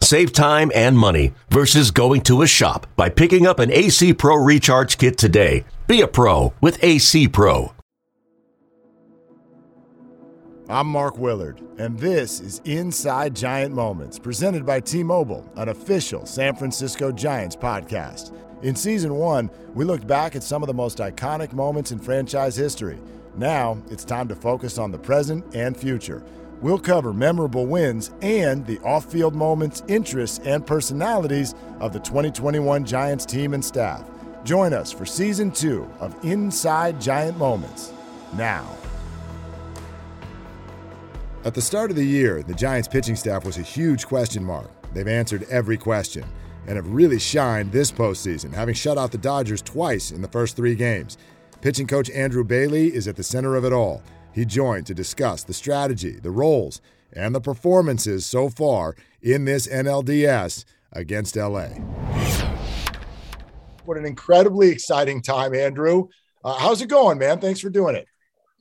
Save time and money versus going to a shop by picking up an AC Pro Recharge Kit today. Be a pro with AC Pro. I'm Mark Willard, and this is Inside Giant Moments, presented by T Mobile, an official San Francisco Giants podcast. In season one, we looked back at some of the most iconic moments in franchise history. Now, it's time to focus on the present and future. We'll cover memorable wins and the off field moments, interests, and personalities of the 2021 Giants team and staff. Join us for season two of Inside Giant Moments now. At the start of the year, the Giants pitching staff was a huge question mark. They've answered every question and have really shined this postseason, having shut out the Dodgers twice in the first three games. Pitching coach Andrew Bailey is at the center of it all. He joined to discuss the strategy, the roles, and the performances so far in this NLDS against LA. What an incredibly exciting time, Andrew. Uh, how's it going, man? Thanks for doing it.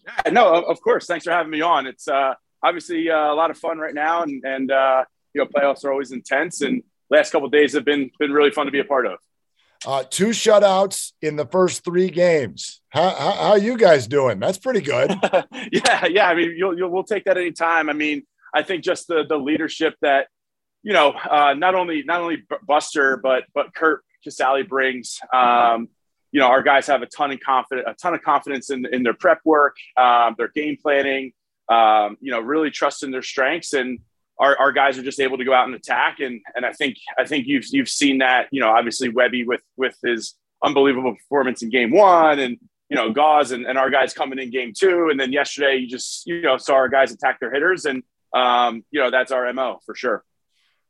Yeah, no, of course. Thanks for having me on. It's uh, obviously uh, a lot of fun right now, and and uh, you know playoffs are always intense, and last couple days have been been really fun to be a part of. Uh, two shutouts in the first three games. How, how, how are you guys doing? That's pretty good. yeah, yeah. I mean, you'll, you'll we'll take that anytime. I mean, I think just the the leadership that you know, uh, not only not only Buster but but Curt Casali brings. Um, you know, our guys have a ton of confidence, a ton of confidence in, in their prep work, um, their game planning. Um, you know, really trusting their strengths, and our, our guys are just able to go out and attack. And and I think I think you've you've seen that. You know, obviously Webby with with his unbelievable performance in Game One, and you know Gauze and, and our guys coming in Game Two, and then yesterday you just you know saw our guys attack their hitters, and um, you know that's our mo for sure.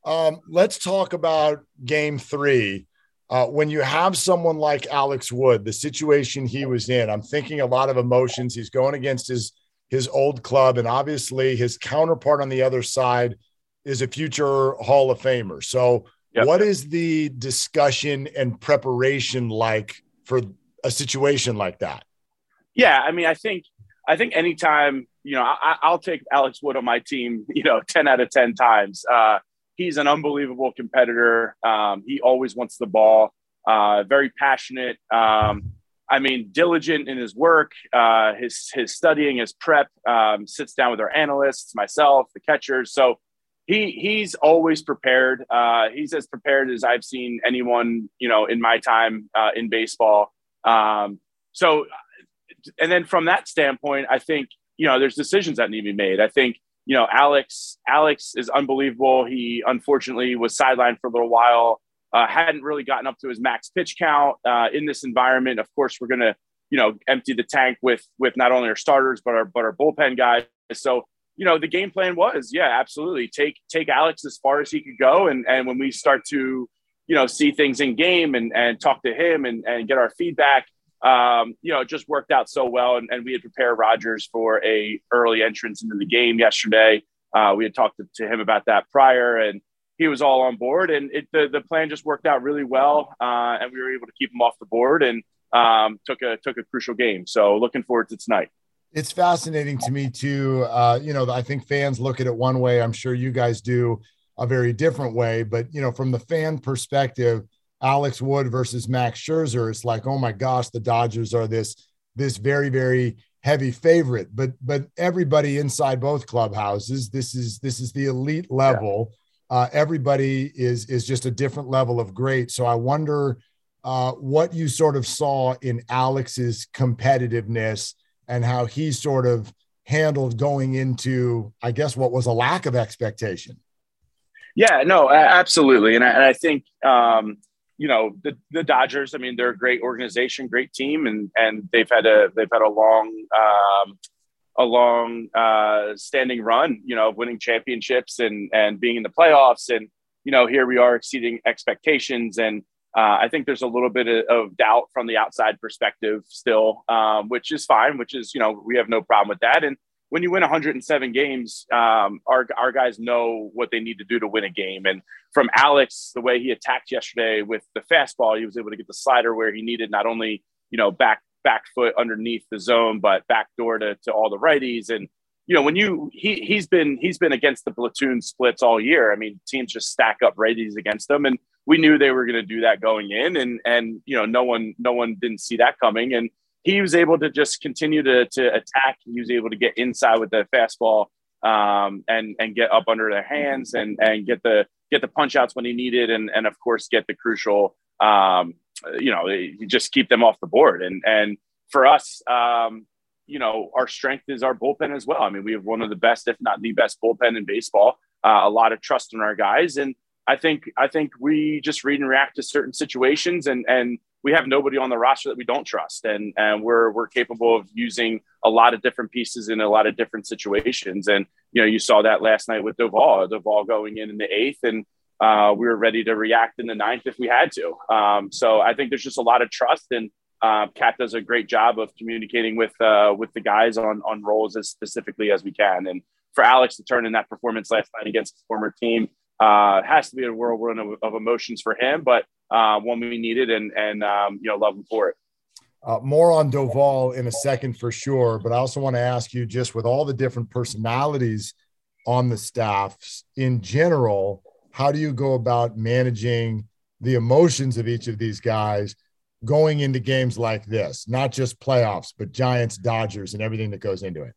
Um, let's talk about Game Three. Uh, when you have someone like Alex Wood, the situation he was in, I'm thinking a lot of emotions. He's going against his his old club, and obviously his counterpart on the other side is a future Hall of Famer. So, yep. what is the discussion and preparation like for a situation like that? Yeah, I mean, I think I think anytime you know, I, will take Alex Wood on my team, you know, ten out of ten times. Uh, he's an unbelievable competitor. Um, he always wants the ball. Uh, very passionate. Um, I mean, diligent in his work, uh, his his studying, his prep. Um, sits down with our analysts, myself, the catchers. So he he's always prepared. Uh, he's as prepared as I've seen anyone, you know, in my time uh, in baseball. Um, so, and then from that standpoint, I think you know there's decisions that need to be made. I think you know, Alex, Alex is unbelievable. He unfortunately was sidelined for a little while. Uh, hadn't really gotten up to his max pitch count uh, in this environment. Of course, we're going to, you know, empty the tank with with not only our starters but our but our bullpen guys. So, you know, the game plan was, yeah, absolutely, take take Alex as far as he could go, and and when we start to, you know, see things in game and and talk to him and and get our feedback, um, you know, it just worked out so well. And, and, we had prepared Rogers for a early entrance into the game yesterday. Uh, we had talked to, to, him about that prior, and he was all on board. And it, the the plan just worked out really well, uh, and we were able to keep him off the board and um, took a took a crucial game. So looking forward to tonight. It's fascinating to me too. Uh, you know, I think fans look at it one way. I'm sure you guys do a very different way. But you know, from the fan perspective Alex Wood versus Max Scherzer, it's like, oh my gosh, the Dodgers are this this very very heavy favorite. But but everybody inside both clubhouses, this is this is the elite level. Yeah. Uh, everybody is is just a different level of great. So I wonder uh, what you sort of saw in Alex's competitiveness and how he sort of handled going into, I guess, what was a lack of expectation. Yeah, no, absolutely, and I, and I think um, you know the the Dodgers. I mean, they're a great organization, great team, and and they've had a they've had a long um, a long uh, standing run. You know, of winning championships and and being in the playoffs, and you know here we are exceeding expectations. And uh, I think there's a little bit of, of, doubt from the outside perspective still, um, which is fine. Which is you know we have no problem with that. And when you win 107 games, um, our our guys know what they need to do to win a game. And from Alex, the way he attacked yesterday with the fastball, he was able to get the slider where he needed not only you know back back foot underneath the zone, but back door to, to all the righties. And you know when you he he's been he's been against the platoon splits all year. I mean teams just stack up righties against them, and we knew they were going to do that going in, and and you know no one no one didn't see that coming, and he was able to just continue to to attack. He was able to get inside with the fastball um, and and get up under their hands and and get the get the punch outs when he needed, and and of course get the crucial um, you know you just keep them off the board. And and for us, um, you know, our strength is our bullpen as well. I mean, we have one of the best, if not the best, bullpen in baseball. Uh, a lot of trust in our guys, and I think I think we just read and react to certain situations, and and we have nobody on the roster that we don't trust, and and we're we're capable of using a lot of different pieces in a lot of different situations, and you know you saw that last night with Doval, Doval going in in the eighth, and uh, we were ready to react in the ninth if we had to. Um, so I think there's just a lot of trust, and uh, does a great job of communicating with uh, with the guys on on roles as specifically as we can, and for Alex to turn in that performance last night against his former team uh, has to be a whirlwind of, of emotions for him, but uh, one we needed and and um, you know love him for it. Uh, more on Doval in a second for sure, but I also want to ask you just with all the different personalities on the staff in general, how do you go about managing the emotions of each of these guys going into games like this, not just playoffs, but Giants, Dodgers, and everything that goes into it?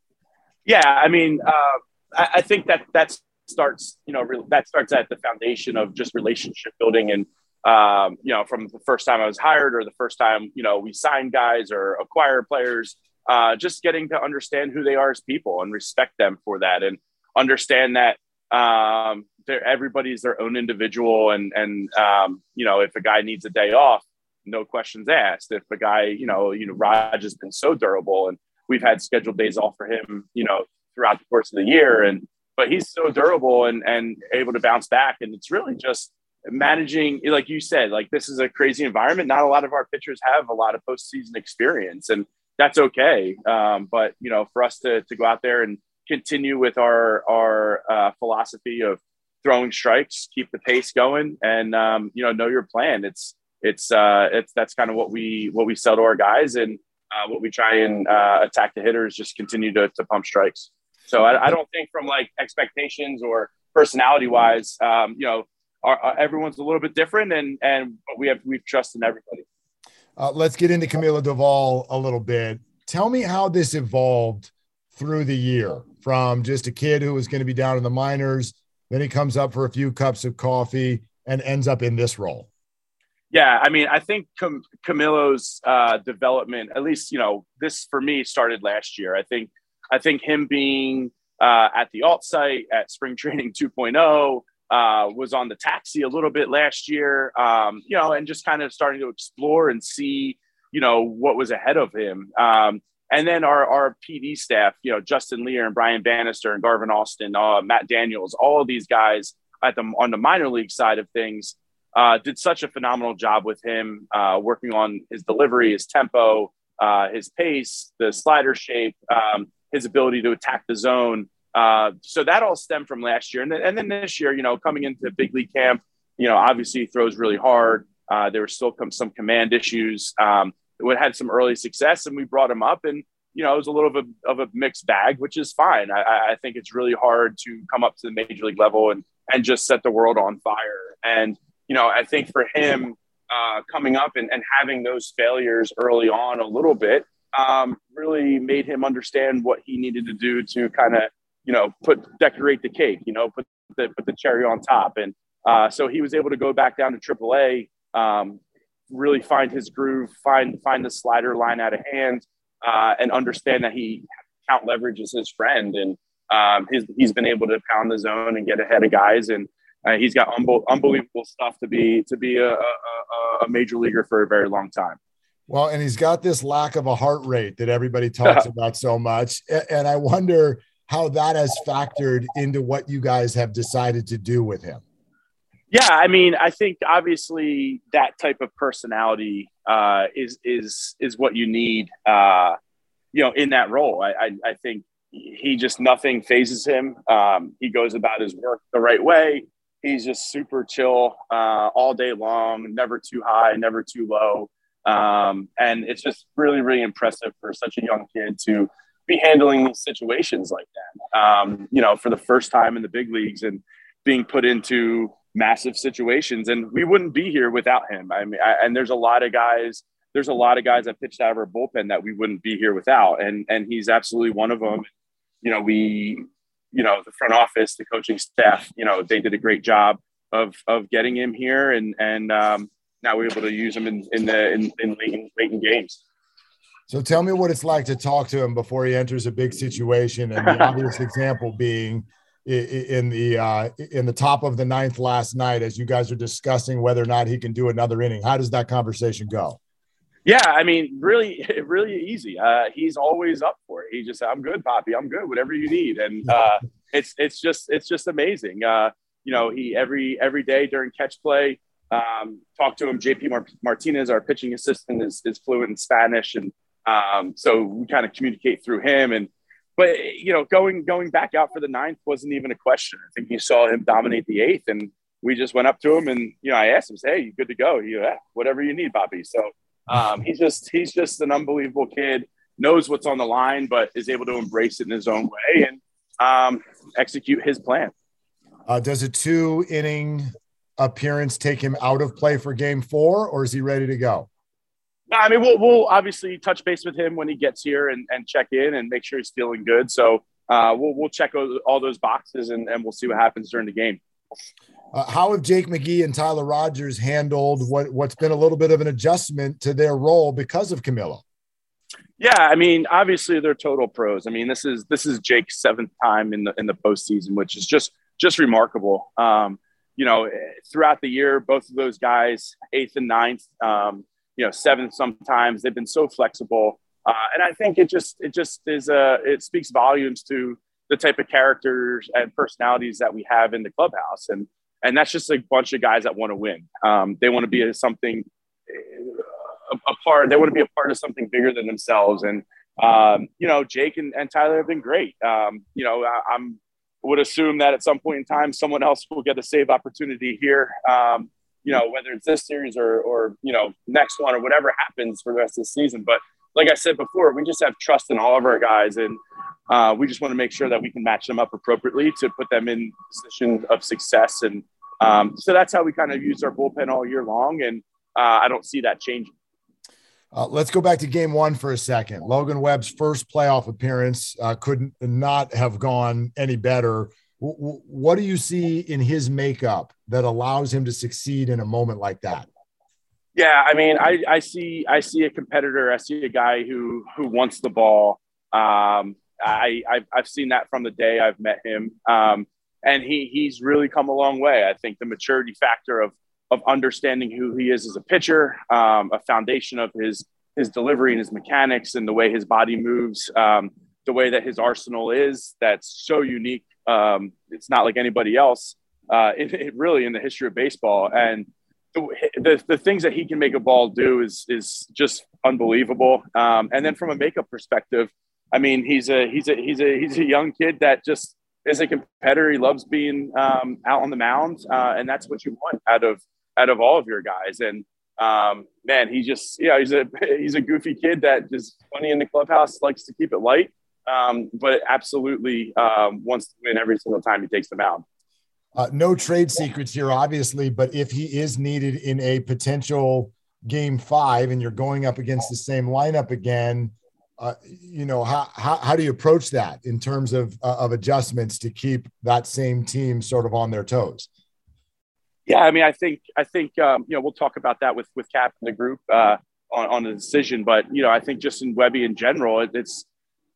Yeah, I mean, uh, I, I think that that starts, you know, re- that starts at the foundation of just relationship building. And, um, you know, from the first time I was hired or the first time, you know, we sign guys or acquire players, uh, just getting to understand who they are as people and respect them for that and understand that um, everybody's their own individual. And, and um, you know, if a guy needs a day off, no questions asked. If a guy, you know, you know, Raj has been so durable and we've had scheduled days off for him, you know, throughout the course of the year. And but he's so durable and and able to bounce back. And it's really just managing, like you said, like this is a crazy environment. Not a lot of our pitchers have a lot of postseason experience, and that's okay. Um, but you know, for us to to go out there and continue with our our uh, philosophy of throwing strikes, keep the pace going, and um, you know, know your plan. It's it's uh, it's that's kind of what we what we sell to our guys, and uh, what we try and uh, attack the hitters. Just continue to, to pump strikes. So I, I don't think from like expectations or personality wise, um, you know, our, our, everyone's a little bit different, and and we have we've trust in everybody. Uh, let's get into Camilo Doval a little bit. Tell me how this evolved through the year from just a kid who was going to be down in the minors. Then he comes up for a few cups of coffee and ends up in this role. Yeah, I mean, I think Cam- Camilo's uh, development, at least you know, this for me started last year. I think I think him being uh, at the alt site at spring training 2.0 uh, was on the taxi a little bit last year, um, you know, and just kind of starting to explore and see, you know, what was ahead of him. Um, and then our, our PD staff, you know, Justin Lehr and Brian Bannister and Garvin Alston, uh, Matt Daniels, all of these guys at the on the minor league side of things uh, did such a phenomenal job with him, uh, working on his delivery, his tempo, uh, his pace, the slider shape. Um, his ability to attack the zone. Uh, so that all stemmed from last year. And then, and then this year, you know, coming into big league camp, you know, obviously throws really hard. Uh, there were still some command issues. Um, had some early success, and we brought him up, and you know, it was a little bit of a mixed bag, which is fine. I, I think it's really hard to come up to the major league level and and just set the world on fire. And you know, I think for him uh, coming up and, and having those failures early on a little bit um, really made him understand what he needed to do to kind of, you know, put decorate the cake, you know, put the put the cherry on top. And uh, so he was able to go back down to AAA, um, really find his groove, find find the slider line out of hand, uh, and understand that he count leverage is his friend, and um, his, he's been able to pound the zone and get ahead of guys, and uh, he's got unbelievable stuff to be to be a, a, a major leaguer for a very long time. Well, and he's got this lack of a heart rate that everybody talks about so much. And I wonder how that has factored into what you guys have decided to do with him. Yeah, I mean, I think obviously that type of personality uh, is is is what you need, uh, you know, in that role. I, I, I think he just nothing phases him. Um, he goes about his work the right way. He's just super chill uh, all day long, never too high, never too low, um, and it's just really really impressive for such a young kid to be handling these situations like that. Um, you know, for the first time in the big leagues and being put into massive situations, and we wouldn't be here without him. I mean, I, and there's a lot of guys. There's a lot of guys that pitched out of our bullpen that we wouldn't be here without, and and he's absolutely one of them. You know, we, you know, the front office, the coaching staff, you know, they did a great job of of getting him here, and and um, now we're able to use him in in the in, in late, in, late in games. So tell me what it's like to talk to him before he enters a big situation, and the obvious example being in the uh, in the top of the ninth last night as you guys are discussing whether or not he can do another inning. How does that conversation go? Yeah, I mean, really, really easy. Uh, he's always up for it. He just, I'm good, Poppy. I'm good. Whatever you need, and uh, it's it's just it's just amazing. Uh, you know, he every every day during catch play, um, talk to him. JP Martinez, our pitching assistant, is is fluent in Spanish, and um, so we kind of communicate through him and but you know, going going back out for the ninth wasn't even a question. I think you saw him dominate the eighth, and we just went up to him and you know I asked him, "Hey, you good to go?" He, yeah, whatever you need, Bobby. So um, he's just he's just an unbelievable kid. Knows what's on the line, but is able to embrace it in his own way and um, execute his plan. Uh, does a two inning appearance take him out of play for Game Four, or is he ready to go? I mean, we'll, we'll obviously touch base with him when he gets here and, and check in and make sure he's feeling good. So uh, we'll, we'll check all those boxes and, and we'll see what happens during the game. Uh, how have Jake McGee and Tyler Rogers handled what, what's been a little bit of an adjustment to their role because of Camilo? Yeah, I mean, obviously they're total pros. I mean, this is this is Jake's seventh time in the in the postseason, which is just just remarkable. Um, you know, throughout the year, both of those guys, eighth and ninth, um, you know seventh sometimes. They've been so flexible, uh, and I think it just it just is a it speaks volumes to the type of characters and personalities that we have in the clubhouse, and and that's just a bunch of guys that want to win. Um, they want to be a, something a, a, part. They want to be a part of something bigger than themselves, and um, you know Jake and, and Tyler have been great. Um, you know I, I'm would assume that at some point in time someone else will get a save opportunity here. Um, you know, whether it's this series or, or, you know, next one or whatever happens for the rest of the season. But like I said before, we just have trust in all of our guys. And uh, we just want to make sure that we can match them up appropriately to put them in position of success. And um, so that's how we kind of use our bullpen all year long. And uh, I don't see that changing. Uh, let's go back to game one for a second. Logan Webb's first playoff appearance uh, could not have gone any better what do you see in his makeup that allows him to succeed in a moment like that? Yeah, I mean, I, I see I see a competitor. I see a guy who who wants the ball. Um, I I've, I've seen that from the day I've met him, um, and he he's really come a long way. I think the maturity factor of of understanding who he is as a pitcher, um, a foundation of his his delivery and his mechanics and the way his body moves, um, the way that his arsenal is. That's so unique um, it's not like anybody else, uh, it, it really in the history of baseball. And the, the, the, things that he can make a ball do is is just unbelievable. Um, and then from a makeup perspective, I mean, he's a he's a he's a he's a young kid that just is a competitor. He loves being um, out on the mound, uh, and that's what you want out of out of all of your guys. And um, man, he just yeah, he's a he's a goofy kid that is funny in the clubhouse, likes to keep it light um, but absolutely um, wants to win every single time he takes the mound. Uh, no trade secrets here, obviously, but if he is needed in a potential game five and you're going up against the same lineup again, uh, you know, how, how, how, do you approach that in terms of, uh, of adjustments to keep that same team sort of on their toes? Yeah, I mean, I think, I think, um, you know, we'll talk about that with, with Cap and the group uh, on, on the decision, but, you know, I think just in Webby in general, it, it's,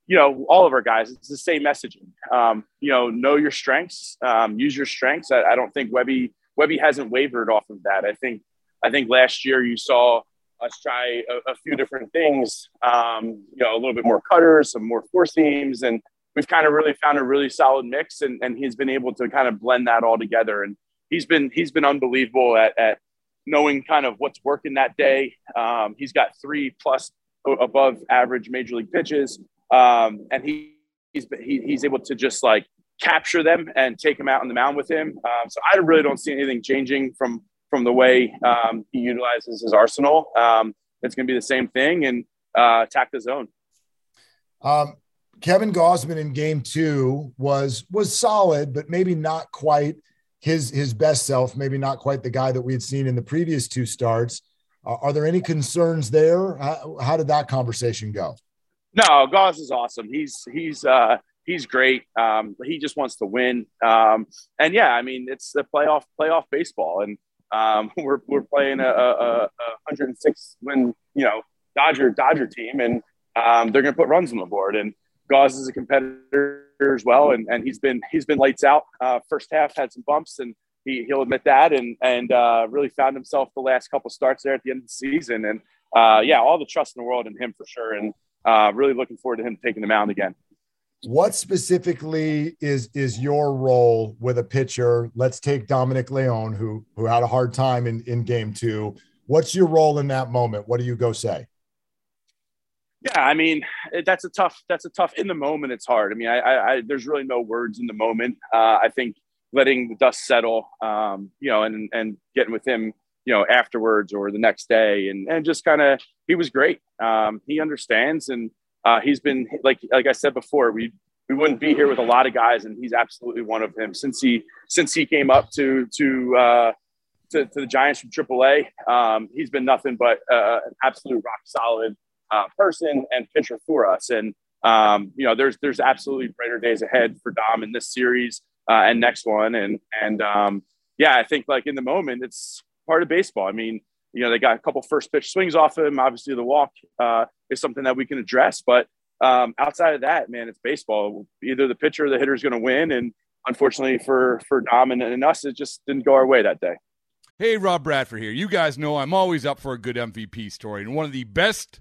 you know, all of our guys, it's the same messaging. Um, you know, know your strengths, um, use your strengths. I, I, don't think Webby Webby hasn't wavered off of that. I think I think last year you saw us try a, a few different things. Um, you know, a little bit more cutters, some more four seams, and we've kind of really found a really solid mix. And, and he's been able to kind of blend that all together. And he's been he's been unbelievable at, at knowing kind of what's working that day. Um, he's got three plus above average major league pitches, um, and he, he's he, he's able to just like capture them and take them out on the mound with him. Um, so I really don't see anything changing from from the way um, he utilizes his arsenal. Um, it's going to be the same thing and uh, attack the zone. Um, Kevin Gausman in Game Two was was solid, but maybe not quite his his best self. Maybe not quite the guy that we had seen in the previous two starts. Uh, are there any concerns there? How, how, did that conversation go? No, Gauss is awesome. He's he's uh, he's great. Um, he just wants to win. Um, and yeah, I mean, it's the playoff playoff baseball, and um, we're we're playing a, a, a 106 win, you know, Dodger Dodger team, and um, they're going to put runs on the board. And Gauss is a competitor as well, and, and he's been he's been lights out. Uh, first half had some bumps, and he he'll admit that, and and uh, really found himself the last couple starts there at the end of the season. And uh, yeah, all the trust in the world in him for sure, and uh, really looking forward to him taking the mound again. What specifically is is your role with a pitcher? Let's take Dominic Leone, who who had a hard time in in game two. What's your role in that moment? What do you go say? Yeah, I mean that's a tough. That's a tough. In the moment, it's hard. I mean, I, I, I there's really no words in the moment. Uh, I think letting the dust settle, um, you know, and and getting with him, you know, afterwards or the next day, and and just kind of he was great. Um, he understands, and uh, he's been like like I said before, we we wouldn't be here with a lot of guys, and he's absolutely one of them. Since he since he came up to to uh, to, to the Giants from AAA, um, he's been nothing but uh, an absolute rock solid uh, person and pitcher for us. And um, you know, there's there's absolutely brighter days ahead for Dom in this series uh, and next one. And and um, yeah, I think like in the moment, it's part of baseball. I mean, you know, they got a couple first pitch swings off him. Obviously, the walk uh, is something that we can address, but um, outside of that, man, it's baseball. Either the pitcher or the hitter is going to win, and unfortunately for for Dom and, and us, it just didn't go our way that day. Hey, Rob Bradford here. You guys know I'm always up for a good MVP story, and one of the best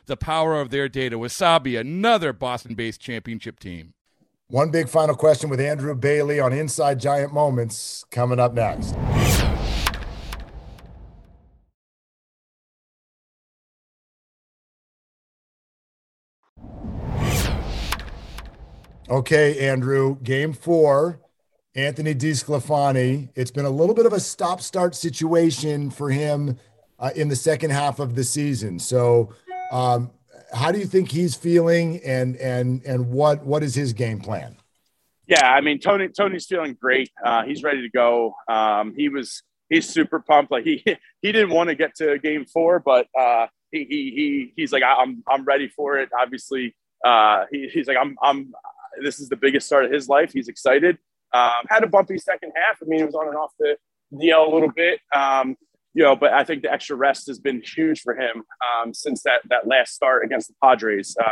the power of their data. Wasabi, another Boston based championship team. One big final question with Andrew Bailey on Inside Giant Moments coming up next. Okay, Andrew, game four, Anthony DeSclafani. It's been a little bit of a stop start situation for him uh, in the second half of the season. So, um, how do you think he's feeling, and and and what what is his game plan? Yeah, I mean Tony Tony's feeling great. Uh, he's ready to go. Um, he was he's super pumped. Like he he didn't want to get to game four, but uh, he, he he he's like I'm I'm ready for it. Obviously, uh, he, he's like I'm I'm this is the biggest start of his life. He's excited. Um, had a bumpy second half. I mean, it was on and off the DL a little bit. Um, you know, but I think the extra rest has been huge for him um, since that that last start against the Padres, uh,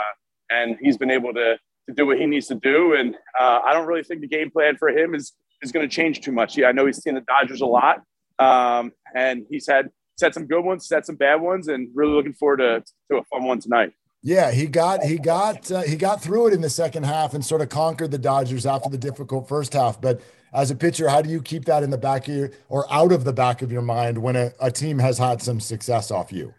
and he's been able to to do what he needs to do. And uh, I don't really think the game plan for him is is going to change too much. Yeah, I know he's seen the Dodgers a lot, um, and he's had had some good ones, had some bad ones, and really looking forward to to a fun one tonight. Yeah, he got he got uh, he got through it in the second half and sort of conquered the Dodgers after the difficult first half, but as a pitcher, how do you keep that in the back of your or out of the back of your mind when a, a team has had some success off you?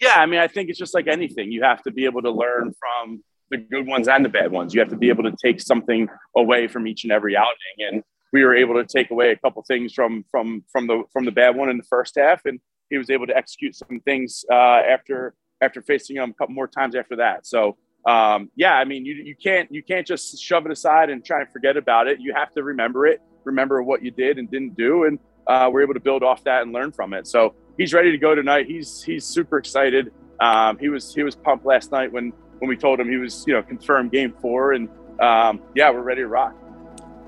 Yeah, I mean, I think it's just like anything. You have to be able to learn from the good ones and the bad ones. You have to be able to take something away from each and every outing. And we were able to take away a couple things from from from the from the bad one in the first half and he was able to execute some things uh, after after facing him a couple more times after that. So um, yeah, I mean, you, you can't you can't just shove it aside and try and forget about it. You have to remember it, remember what you did and didn't do, and uh, we're able to build off that and learn from it. So he's ready to go tonight. He's he's super excited. Um, he was he was pumped last night when when we told him he was you know confirmed game four, and um, yeah, we're ready to rock.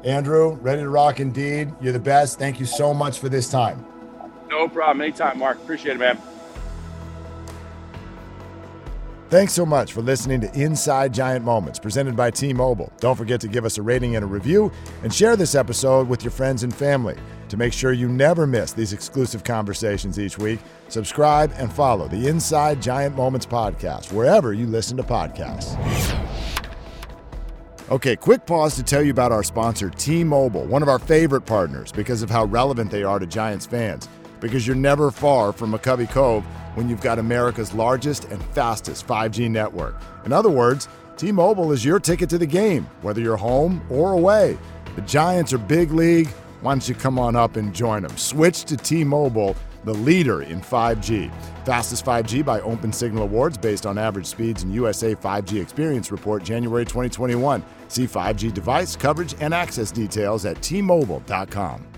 Andrew, ready to rock indeed. You're the best. Thank you so much for this time. No problem. Anytime, Mark. Appreciate it, man. Thanks so much for listening to Inside Giant Moments presented by T Mobile. Don't forget to give us a rating and a review and share this episode with your friends and family. To make sure you never miss these exclusive conversations each week, subscribe and follow the Inside Giant Moments podcast wherever you listen to podcasts. Okay, quick pause to tell you about our sponsor, T Mobile, one of our favorite partners because of how relevant they are to Giants fans. Because you're never far from McCovey Cove when you've got America's largest and fastest 5G network. In other words, T Mobile is your ticket to the game, whether you're home or away. The Giants are big league. Why don't you come on up and join them? Switch to T Mobile, the leader in 5G. Fastest 5G by Open Signal Awards based on average speeds and USA 5G Experience Report January 2021. See 5G device coverage and access details at tmobile.com.